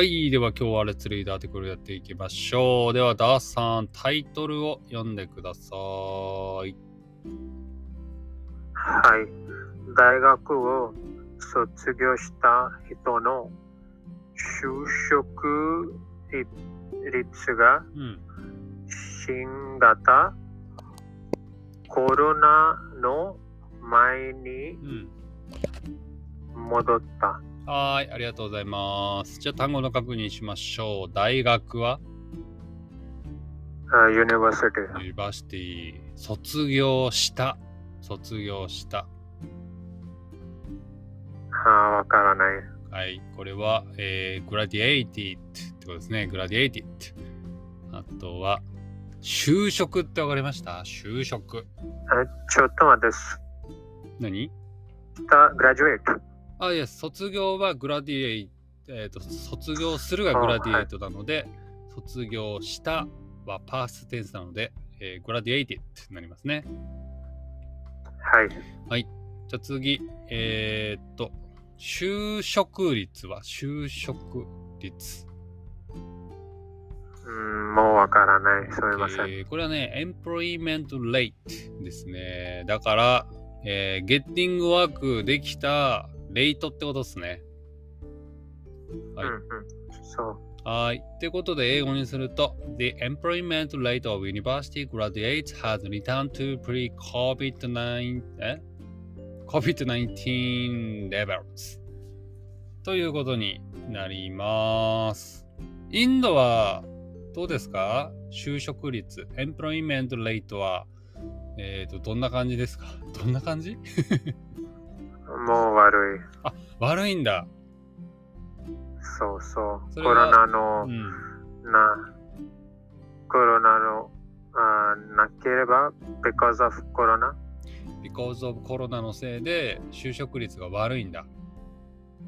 はい。では今日はレッツリーダーテクルやっていきましょう。ではダースさん、タイトルを読んでください。はい。大学を卒業した人の就職率がうん。新型コロナの前にうん。戻った。はーい。ありがとうございます。じゃあ単語の確認しましょう。大学は？あ university。university。卒業した？卒業した？あわからない。はい。これは、えー、graduated ってことですね。graduated。あとは、就職ってわかりました？就職。あちょっと待って。何グラジュエート。あ、いや、卒業はグラディエイト、えっ、と、卒業するがグラディエイトなので、卒業したはパーステンスなので、えー、グラディエイティってなりますね。はい。じゃあ次、えーっと、就職率は？就職率。うん、もうわからない。すみません。えーこれはね、employment rate ですね。だから、えー、ゲッティングワークできたレイトってことですね。はいうんうん。そう。はい。ってことで、英語にすると、The employment rate of university graduates has returned to pre-COVID-19 え COVID-19 levels ということになります。インドはどうですか就職率、employment rate は、えっ、と、どんな感じですかどんな感じもう悪い。あ、悪いんだ。そうそう。そコロナの、うん。な、コロナの、あなければ、because of コロナ because of コロナのせいで就職率が悪いんだ。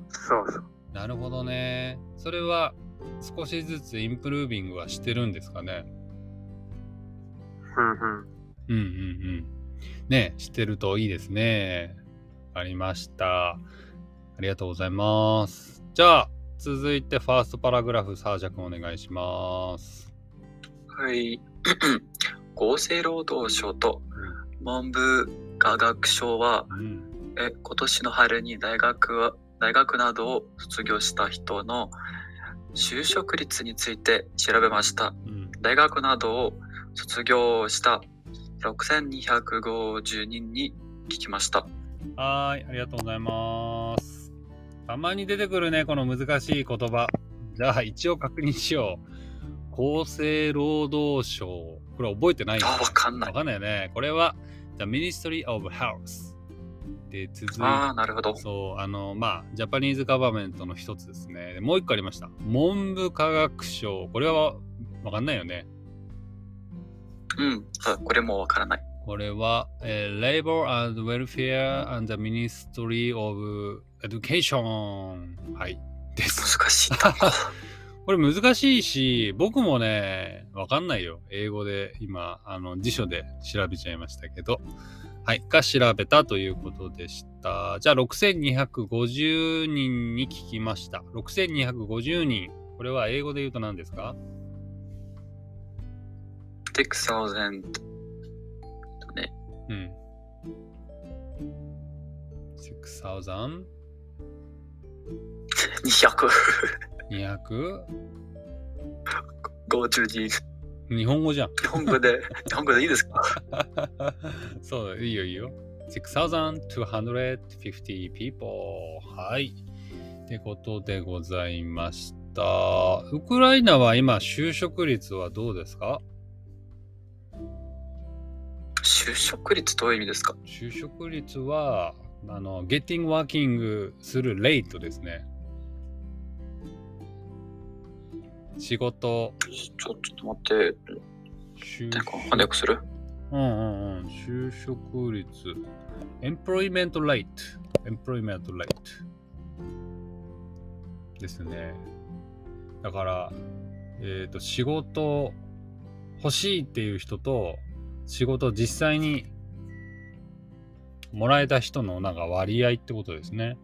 そうそう。なるほどね。それは少しずつインプルービングはしてるんですかね。うんうん。うんうんうん。ね、してるといいですね。ありました。ありがとうございます。じゃあ、続いてファーストパラグラフ、サージャ君お願いします。はい。厚生労働省と文部科学省はうん。え今年の春に大学は大学などを卒業した人の就職率について調べました。うん。大学などを卒業した6250人に聞きました。はーい、ありがとうございます。たまに出てくるね、この難しい言葉。じゃあ、一応確認しよう。厚生労働省。これ覚えてないあ、わかんない。わかんないよね。これは The Ministry of Health で続いああ、なるほど。そう、あの、まあ、ジャパニーズガバメントの一つですね。でもう一個ありました。文部科学省。これはわかんないよね。うん。あこれもわからない。これは、えー Labor and Welfare and the Ministry of Education。はい。です。難しい。これ難しいし、僕もね、わかんないよ。英語で今、あの、辞書で調べちゃいましたけど。はい。が調べたということでした。じゃあ、6250人に聞きました。6250人。これは英語で言うと何ですか？6000うん。6000? 250 200? 人。日本語じゃん。日本語で、日本語でいいですか？そう、いいよいいよ。6250 people. はい。ってことでございました。ウクライナは今、就職率はどうですか？就職率どういう意味ですか？就職率は、あの、ゲッティングワーキングするレイトですね。仕事、ちょちょっと待って。就なんか翻訳する？うんうんうん。就職率。employment rate。employment rate。ですね。だから、えっ、と、仕事欲しいっていう人と、仕事実際にもらえた人のなんか割合ってことですね。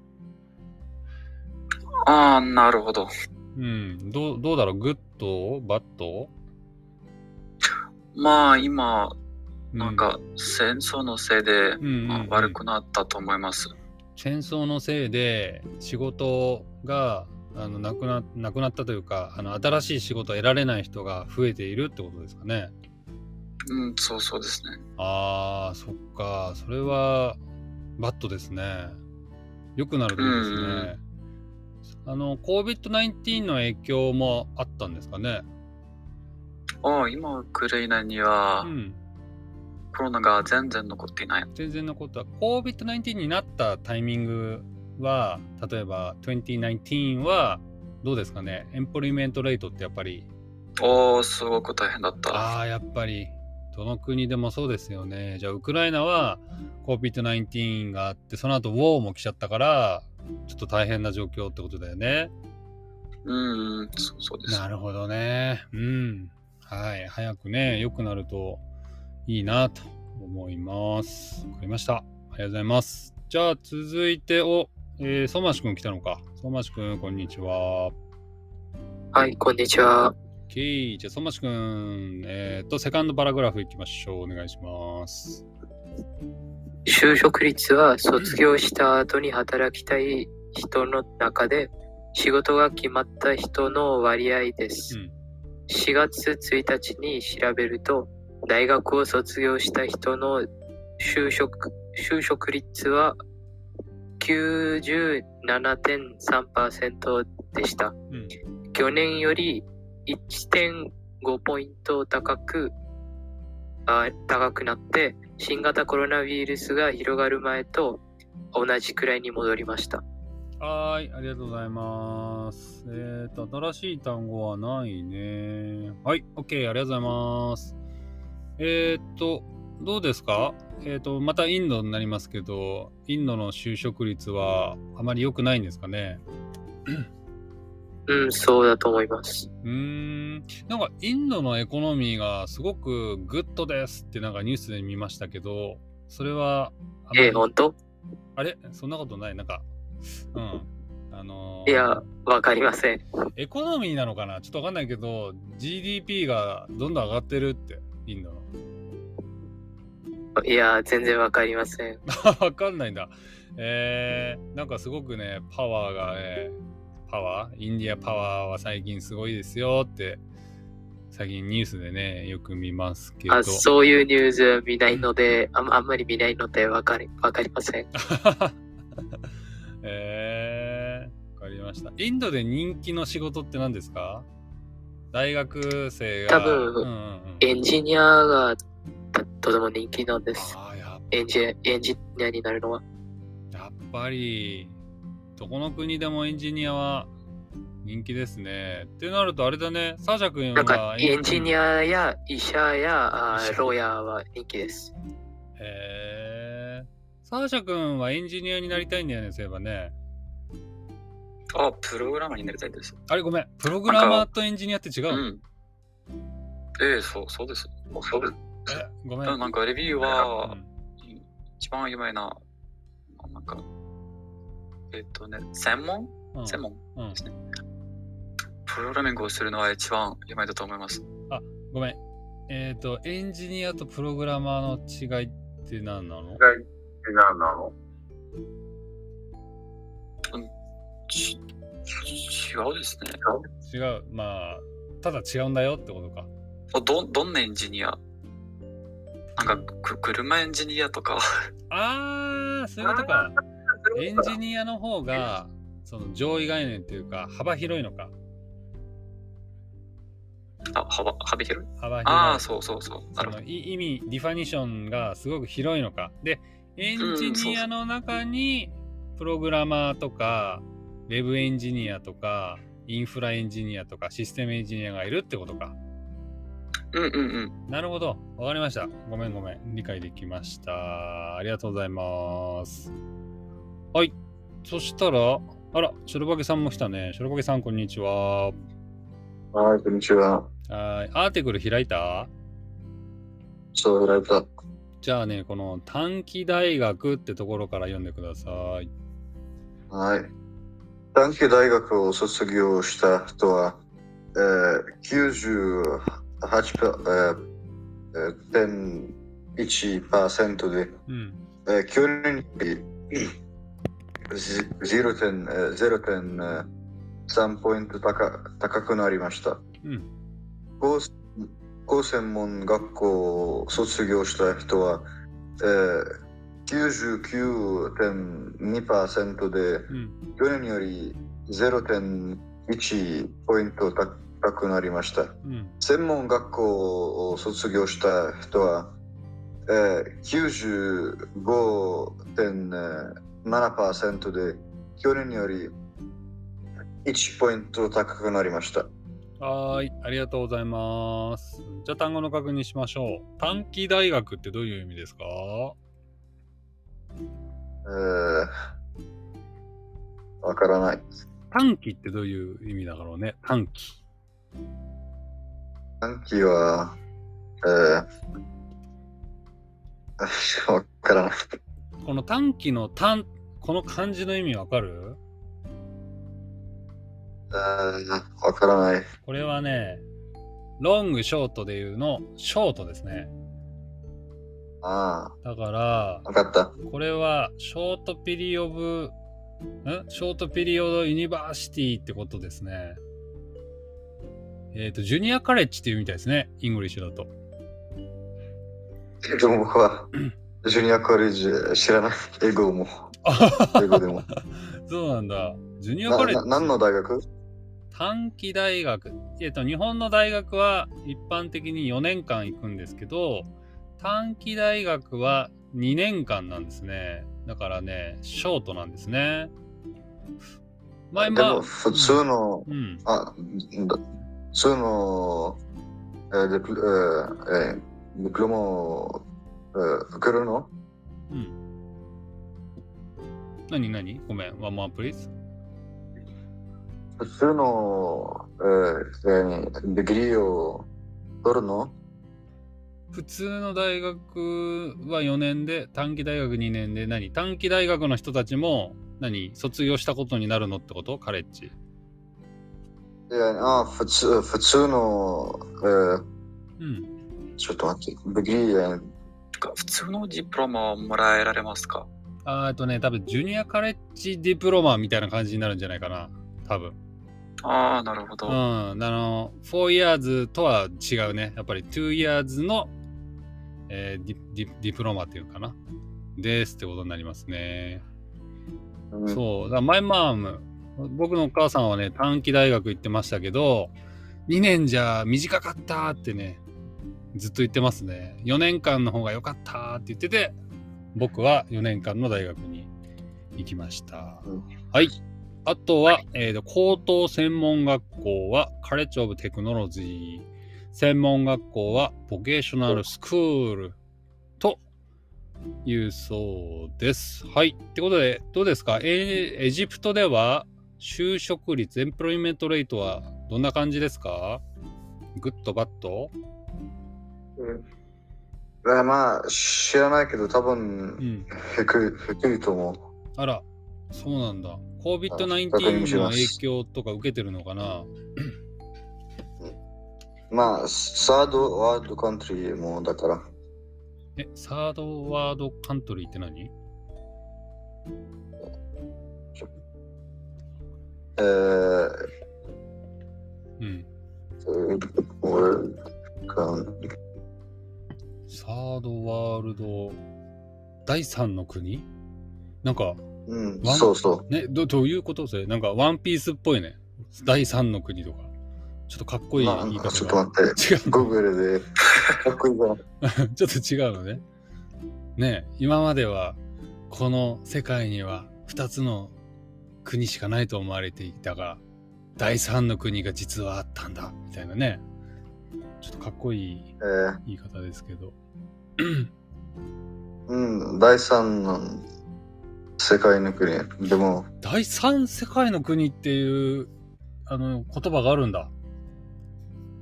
ああ、なるほど。ううん。どう、どうだろう？ good？bad？まあ今、うなんか戦争のせいで、悪くなったと思います。戦争のせいで仕事があのなくななくなったというかあの新しい仕事を得られない人が増えているってことですかね。うん、そうそうですね。あーそっかそれはバッドですね。良くなるといいですね。あの COVID-19 の影響もあったんですかね？ああ、今、ウクライナにはうん、コロナが全然残っていない。全然のことは COVID-19 になったタイミングは例えば2019はどうですかね？エンプロイメントレートってやっぱりおお、すごく大変だった。ああ、やっぱり、どの国でもそうですよね。じゃあ、ウクライナは COVID-19 があって、その後、ウォーも来ちゃったから、ちょっと大変な状況ってことだよね。うん、うんそうそうです。なるほどね。うん。はい。早くね、良くなるといいなと思います。わかりました。ありがとうございます。じゃあ、続いて、お、えー、相馬市くん来たのか。相馬市くん、こんにちは。はい、こんにちは。OK。じゃあ、相馬市くん、えっ、と、セカンドパラグラフいきましょう。お願いします。就職率は卒業した後に働きたい人の中で仕事が決まった人の割合です。うん4月1日に調べると、大学を卒業した人の就職就職率は97.3%でした。うん。去年より1.5ポイント高くあ高くなって新型コロナウイルスが広がる前と同じくらいに戻りました。はい、ありがとうございます。えっ、と、新しい単語はないね。はい、OK、ありがとうございます。えっ、と、どうですか？えっ、と、またインドになりますけど、インドの就職率はあまり良くないんですかね？うん、そうだと思います。うーん、なんかインドの economy がすごく good ですってなんかニュースで見ましたけど、それはえー、本当？あれ？そんなことない？なんか、うん。あのーいや、わかりません。 economy なのかな？ちょっとわかんないけど、GDP がどんどん上がってるって、インドの。いや、全然わかりません。わかんないんだ。えー、なんかすごくね、パワーがね、パワーインディアパワーは最近すごいですよって、最近ニュースでね、よく見ますけど。あそういうニュース見ないので、あんあんまり見ないのでわかりわかりません。えー、わかりました。インドで人気の仕事って何ですか？大学生が。多分うんうんうん、エンジニアがたとても人気なんです。エンジエンジニアになるのは。やっぱり、どこの国でもエンジニアは人気ですね。ってなると、あれだね、サーシャ君はエンジニア。アや医者やローヤーは人気です。へーサーシャ君はエンジニアになりたいんだよね、そういえばね。あ、プログラマーになりたいです。あれごめん、プログラマーとエンジニアって違うの、うん。ええそう、そうです。そうです。えごめん。なんかレビューは、うん一番有名な、なんか、えっとね、専門？うん専門？うんですね。プログラミングをするのは一番有名だと思います。ごめん。えっ、と、エンジニアとプログラマーの違いって何なの？何なの？ち違うですね。違う。まあ、ただ違うんだよってことか。あどどんなエンジニア？なんかく車エンジニアとかあー、そういうことか。エンジニアの方が、その上位概念っていうか、幅広いのか。あ幅幅広い？幅広い。ああそうそうそうなそのい意味、ディファニションがすごく広いのか。で、エンジニアの中に、プログラマーとか、ウェブエンジニアとか、インフラエンジニアとか、システムエンジニアがいるってことか。うんうんうんなるほど。わかりました。ごめんごめん。理解できました。ありがとうございます。はい。そしたら、あら、ショルバゲさんも来たね。ショルバゲさん、こんにちは。はい、こんにちは。はい。アーティクル開いた？そう、ライブだ。じゃあね、この短期大学ってところから読んでください。はい。短期大学を卒業した人は、えー、98%、えー、点1%で、うん。えー、去年よりゼ0.3ポイント高高くなりました。うん。高高専門学校を卒業した人は、えー、99.2%で、うん。去年より0.1ポイント高くなりました。うん。専門学校を卒業した人は、えー、95.7%で、去年より1ポイント高くなりました。はーい。ありがとうございます。じゃあ単語の確認しましょう。短期大学ってどういう意味ですか？えー、わからない。短期ってどういう意味だろうね？短期。短期は、えー、わからない。この短期の短、この漢字の意味わかる？えー、わからない。これはね、ロング、ショートでいうの、ショートですね。あだからあ、、わかった。これは、ショートピリオブ、んショートピリオドユニバーシティってことですね。えっ、と、ジュニアカレッジっていうみたいですね。English だと。でも僕は、junior college 知らない？英語も。英語でも。そうなんだ。ジュニアな college。な何の大学？短期大学。えっ、と、日本の大学は一般的に4年間行くんですけど、短期大学は2年間なんですね。だからね、ショートなんですね。前でもま普通の、うん。あ、だ普通の、えー、デプえーえー diploma を、えー受けるの？うん。何何？ごめん。 One more please。普通の、えーえー degree を取るの？普通の大学は4年で、短期大学2年で何、短期大学の人たちも何、卒業したことになるのってこと？ College。いや、あ、普通、普通の、えーうん。ちょっと待って、デグリー、えー普通のディプロマをもらえられますか？あーえっとね、多分ジュニアカレッジディプロマみたいな感じになるんじゃないかな。多分。ああ、なるほど。うん。あの、4 years とは違うね。やっぱり2 years の、えーディディディプロマっていうかな。ですってことになりますね。うんそう。だマイマーム、僕のお母さんはね、短期大学行ってましたけど、2年じゃ短かったってね、ずっと言ってますね。4年間の方が良かったって言ってて、僕は4年間の大学に行きました。うんはい。あとは、えーと、高等専門学校はカレッジオブテクノロジー。専門学校はボケーショナルスクールというそうです。はい。ってことで、どうですか？エエジプトでは就職率、 employment rate はどんな感じですか？ Good, bad？えーまあ、知らないけど、多分うん。低い、低いと思う。あら、そうなんだ。あ確認し COVID-19 の影響とか受けてるのかな？まあ、サードワールドカントリーもだから。え、サードワードカントリーって何？えー、うん。サードワールド第三の国？なんか、うん、そうそう。ね、どどういうことそれ？なんかワンピースっぽいね。第三の国とか。ちょっとかっこいいまあ言い方が。ちょっと待って、違う。Google で、かっこいいから。ちょっと違うのね。ねえ今まではこの世界には2つの国しかないと思われていたが第三の国が実はあったんだみたいなねちょっとかっこいいえー言い方ですけどうん、第三の世界の国。でも、第三世界の国っていうあの言葉があるんだ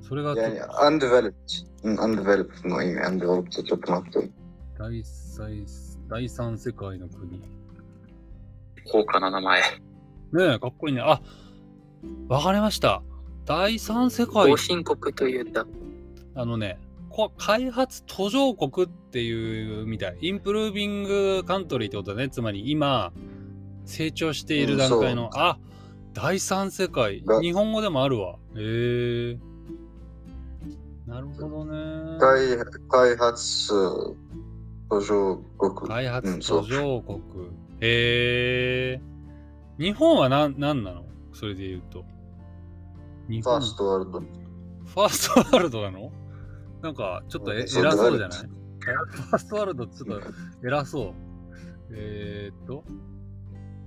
それがいやいや、undeveloped。うん、undeveloped の意味、undeveloped。ちょっと待って。第三第三世界の国高価な名前。ねえ、かっこいいね。あ、わかりました。第三世界後、進国というんだ。あのね、こ開発途上国っていうみたい。インプルービングカントリーってことだね。つまり今、成長している段階の、うんあ、第三世界。が日本語でもあるわ。へえなるほどね。開開発途上国。開発途上国。へえ日本は何なんなの？それで言うと。ファーストワールド。ファーストワールドなの？なんか、ちょっと偉そうじゃない？だファーストワールドちょっと偉そう。えー、っと、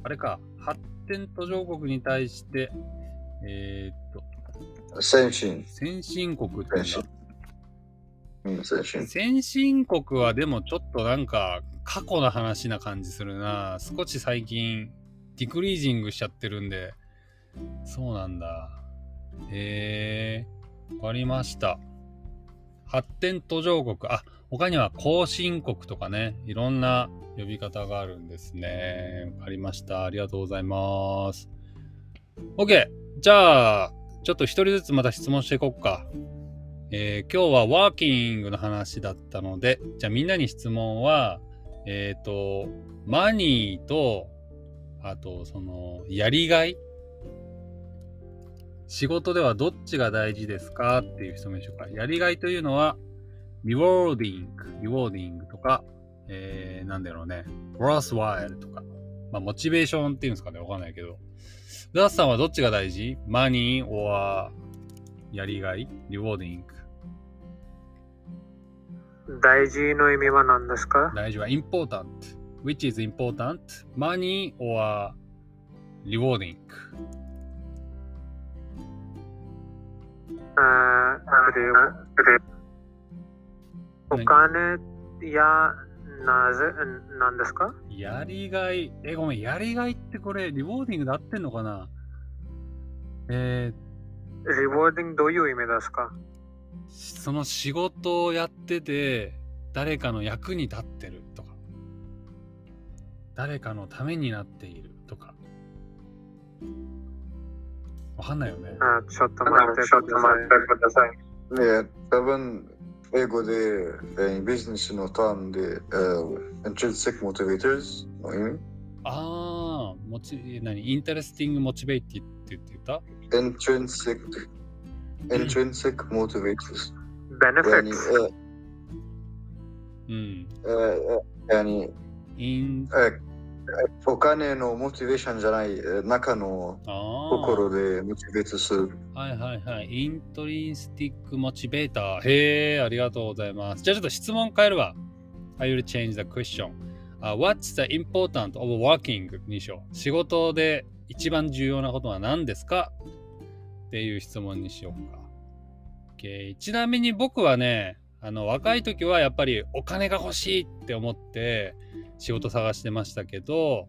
あれか、発展途上国に対して、えー、っと、先進。先進国って先進。うん、先進。先進国はでもちょっとなんか過去の話な感じするな。少し最近ディクリージングしちゃってるんで。そうなんだ。へえー、わかりました。発展途上国。あ、他には後進国とかね、いろんな呼び方があるんですね。わかりました。ありがとうございます。OK! じゃあ、ちょっと一人ずつまた質問していこうか。えー今日はワーキングの話だったので、じゃあみんなに質問は、えっ、と、マニーと、あと、その、やりがい仕事ではどっちが大事ですかっていう質問でしょうか。やりがいというのは、 rewarding、rewarding とか、えー、なんだろうね、worthwhile とか、まあ、モチベーションっていうんですかね、わかんないけど。ダースさんはどっちが大事？ Money or やりがい？ Rewarding。大事の意味は何ですか？大事は important. Which is important? Money or rewarding? あーお金やなぜ、何ですか？やりがい。え、ごめん、やりがいってこれ、リボーディングで合ってんのかな？えリボーディングどういう意味ですか？ー、その仕事をやってて、誰かの役に立ってるとか、誰かのためになっているわかんないよね。あちょっと待ってください。ね、多分、英語で、えービジネスのターンで、えー intrinsic motivators の意味あー、もち、何インタレスティングモチベイティって言って言った intrinsic intrinsic motivators يعني benefits آه، うん。 آه، يعني イン、 آه، お金のモチベーションじゃないえー中の。心でモチベートする。はいはいはい。イントリンスティックモチベーター。へえ、ありがとうございます。じゃあちょっと質問変えるわ。I will change the question.、Uh, what's the important of working? にしよう。仕事で一番重要なことは何ですか？っていう質問にしようか。Okay ちなみに僕はね、あの若い時はやっぱりお金が欲しいって思って仕事探してましたけど、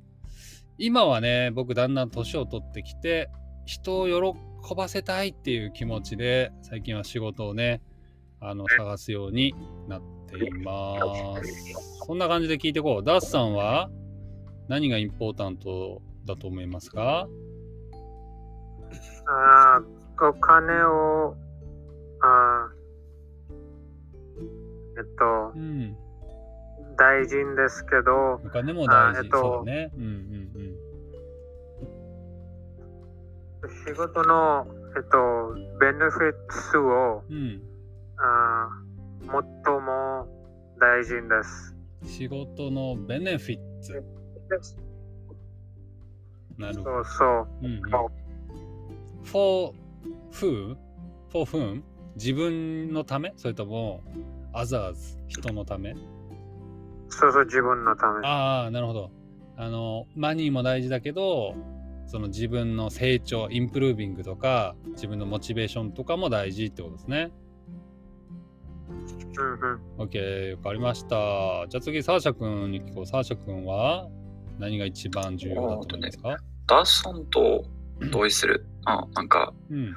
今はね、僕だんだん年を取ってきて、人を喜ばせたいっていう気持ちで最近は仕事をねあの探すようになっています。そんな感じで聞いてこう。ダースさんは何がインポータントだと思いますか？あーお金をあーえっとうん。大事ですけどお金も大事、あえっとそうだね。うんうん仕事の、えっと、ベネフィッツをうん。うんあー最も大事です。仕事のベネフィッツ。なるほど。そうそう。うんうん。For who? for whom? 自分のため？それとも others 人のため？そうそう、自分のため。ああ、なるほど。あの、マニーも大事だけど、その自分の成長、インプルービングとか、自分のモチベーションとかも大事ってことですね。うんうん。OK、わかりました。じゃあ次、サーシャ君に聞こう。サーシャ君は何が一番重要だと思いますか？ダースさんと同意する。あ、なんか、うん。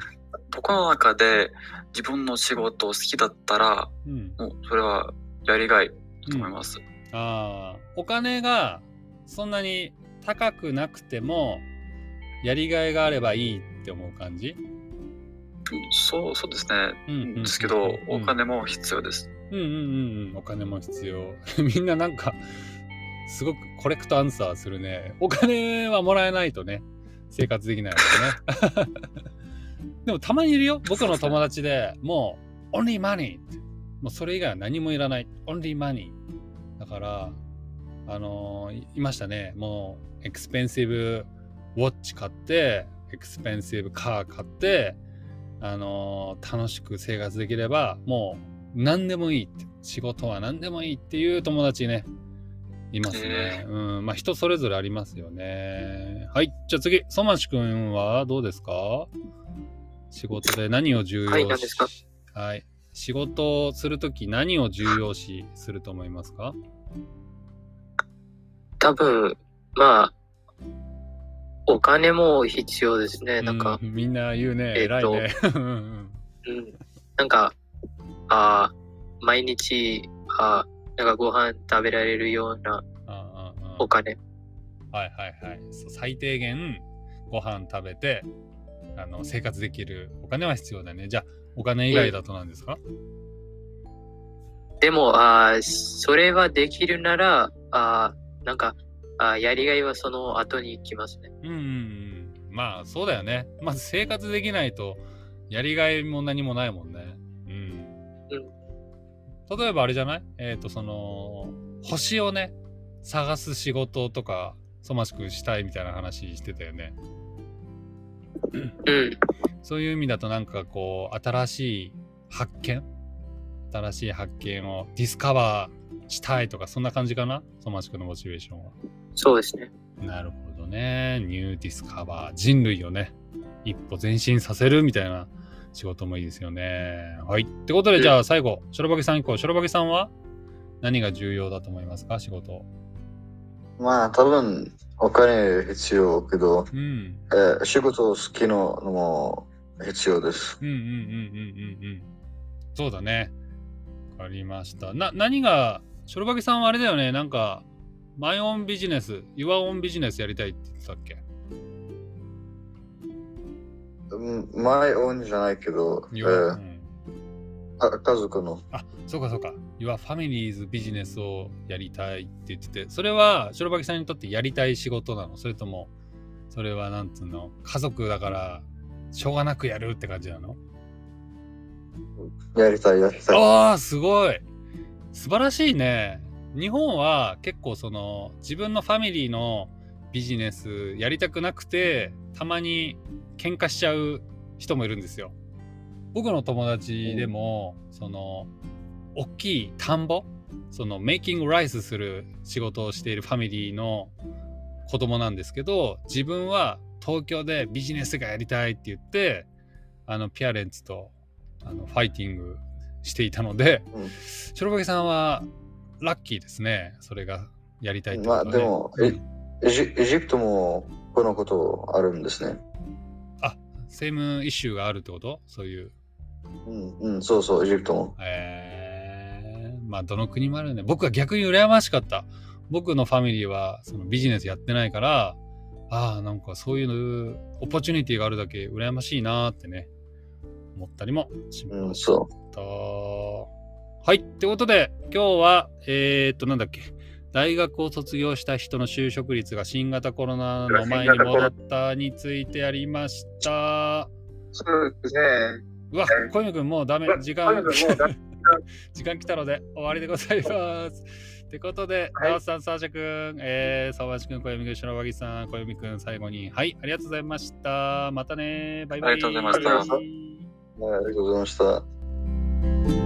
僕の中で自分の仕事を好きだったら、うん。もうそれはやりがいと思います。ああ、お金がそんなに高くなくても、やりがいがあればいいって思う感じ？そう、そうですね。うんうんうんですけど、うんお金も必要です。うんうんうんうん。お金も必要。みんななんか、すごくコレクトアンサーするね。お金はもらえないとね、生活できないよね。でもたまにいるよ。僕の友達でもう、only money って。もうそれ以外は何もいらない。only money。だから、あのーいいましたね。もう、エクスペンシブウォッチ買って、エクスペンシブカー買って、あのー楽しく生活できれば、もう何でもいいって、仕事は何でもいいっていう友達ね、いますね。えうん、まあ人それぞれありますよね。はい、じゃあ次、ソマシ君はどうですか？仕事で何を重要視、はいすか？はい。仕事をするとき何を重要視すると思いますか？多分、まあ、お金も必要ですね。なんか、うんみんな言うね、えっと偉いね。うん。なんか、あー毎日、あーなんかご飯食べられるようなお金。はいはいはい。最低限ご飯食べてあの生活できるお金は必要だね。じゃあお金以外だと何ですか、でも、あーそれはできるなら、あーなんか、あーやりがいはその後に来ますね。うん、うんうん。まあそうだよね。まず生活できないとやりがいも何もないもんね。うん。例えばあれじゃない？えっ、とその星をね探す仕事とかソマシ君したいみたいな話してたよね。うん。そういう意味だとなんかこう新しい発見新しい発見を discover したいとかそんな感じかな？ソマシ君のモチベーションは。そうですね。なるほどね。 New discover。人類をね、一歩前進させるみたいな仕事もいいですよね。はい。ってことで、じゃあ最後、ショロバギさん行こう。ショロバギさんは何が重要だと思いますか？仕事。まあ、多分、お金必要けど、うん。えー仕事好きののも必要です。うんうんうんうんうんうん。そうだね。わかりました。な、何が、ショロバギさんはあれだよね。なんか、マイオンビジネス、ユアオンビジネスやりたいって言ってたっけ？うん前オンじゃないけど、え Your- うーんか家族の。あ、そうかそうか。Your Family's ビジネスをやりたいって言ってて、それは、ショロバギさんにとってやりたい仕事なの？それとも、それはなんつうの？家族だから、しょうがなくやるって感じなの？やりたい、やりたい。ああ、すごい素晴らしいね。日本は結構その自分のファミリーのビジネスやりたくなくてたまに喧嘩しちゃう人もいるんですよ。僕の友達でも、その大きい田んぼ？そのメイキングライスする仕事をしているファミリーの子供なんですけど自分は東京でビジネスがやりたいって言ってあのピアレンツとあのファイティングしていたので、うん。白バギさんはラッキーですね。それがやりたいってことは、ね、まあでもうん。エジエジプトもこのことあるんですね。あ same issue があるってこと？そういう。うん、うん、そうそう、エジプトも。えー、まあどの国もあるね僕は逆に羨ましかった。僕のファミリーはそのビジネスやってないからああなんかそういう opportunity があるだけ羨ましいなーってね思ったりもしうん、ましそた、はい。ってことで今日はえー、っとなんだっけ。大学を卒業した人の就職率が新型コロナの前に戻ったについてやりました。そうですね。うわ、小泉君もうダメ。時間、時間来たので終わりでございます。ってことで、はいダースさん、サーシャ君、えー、沢橋君、小泉君、白脇さん、小泉君、最後に、はい、ありがとうございました。またね。バイバイ。ありがとうございましたありがとうございました。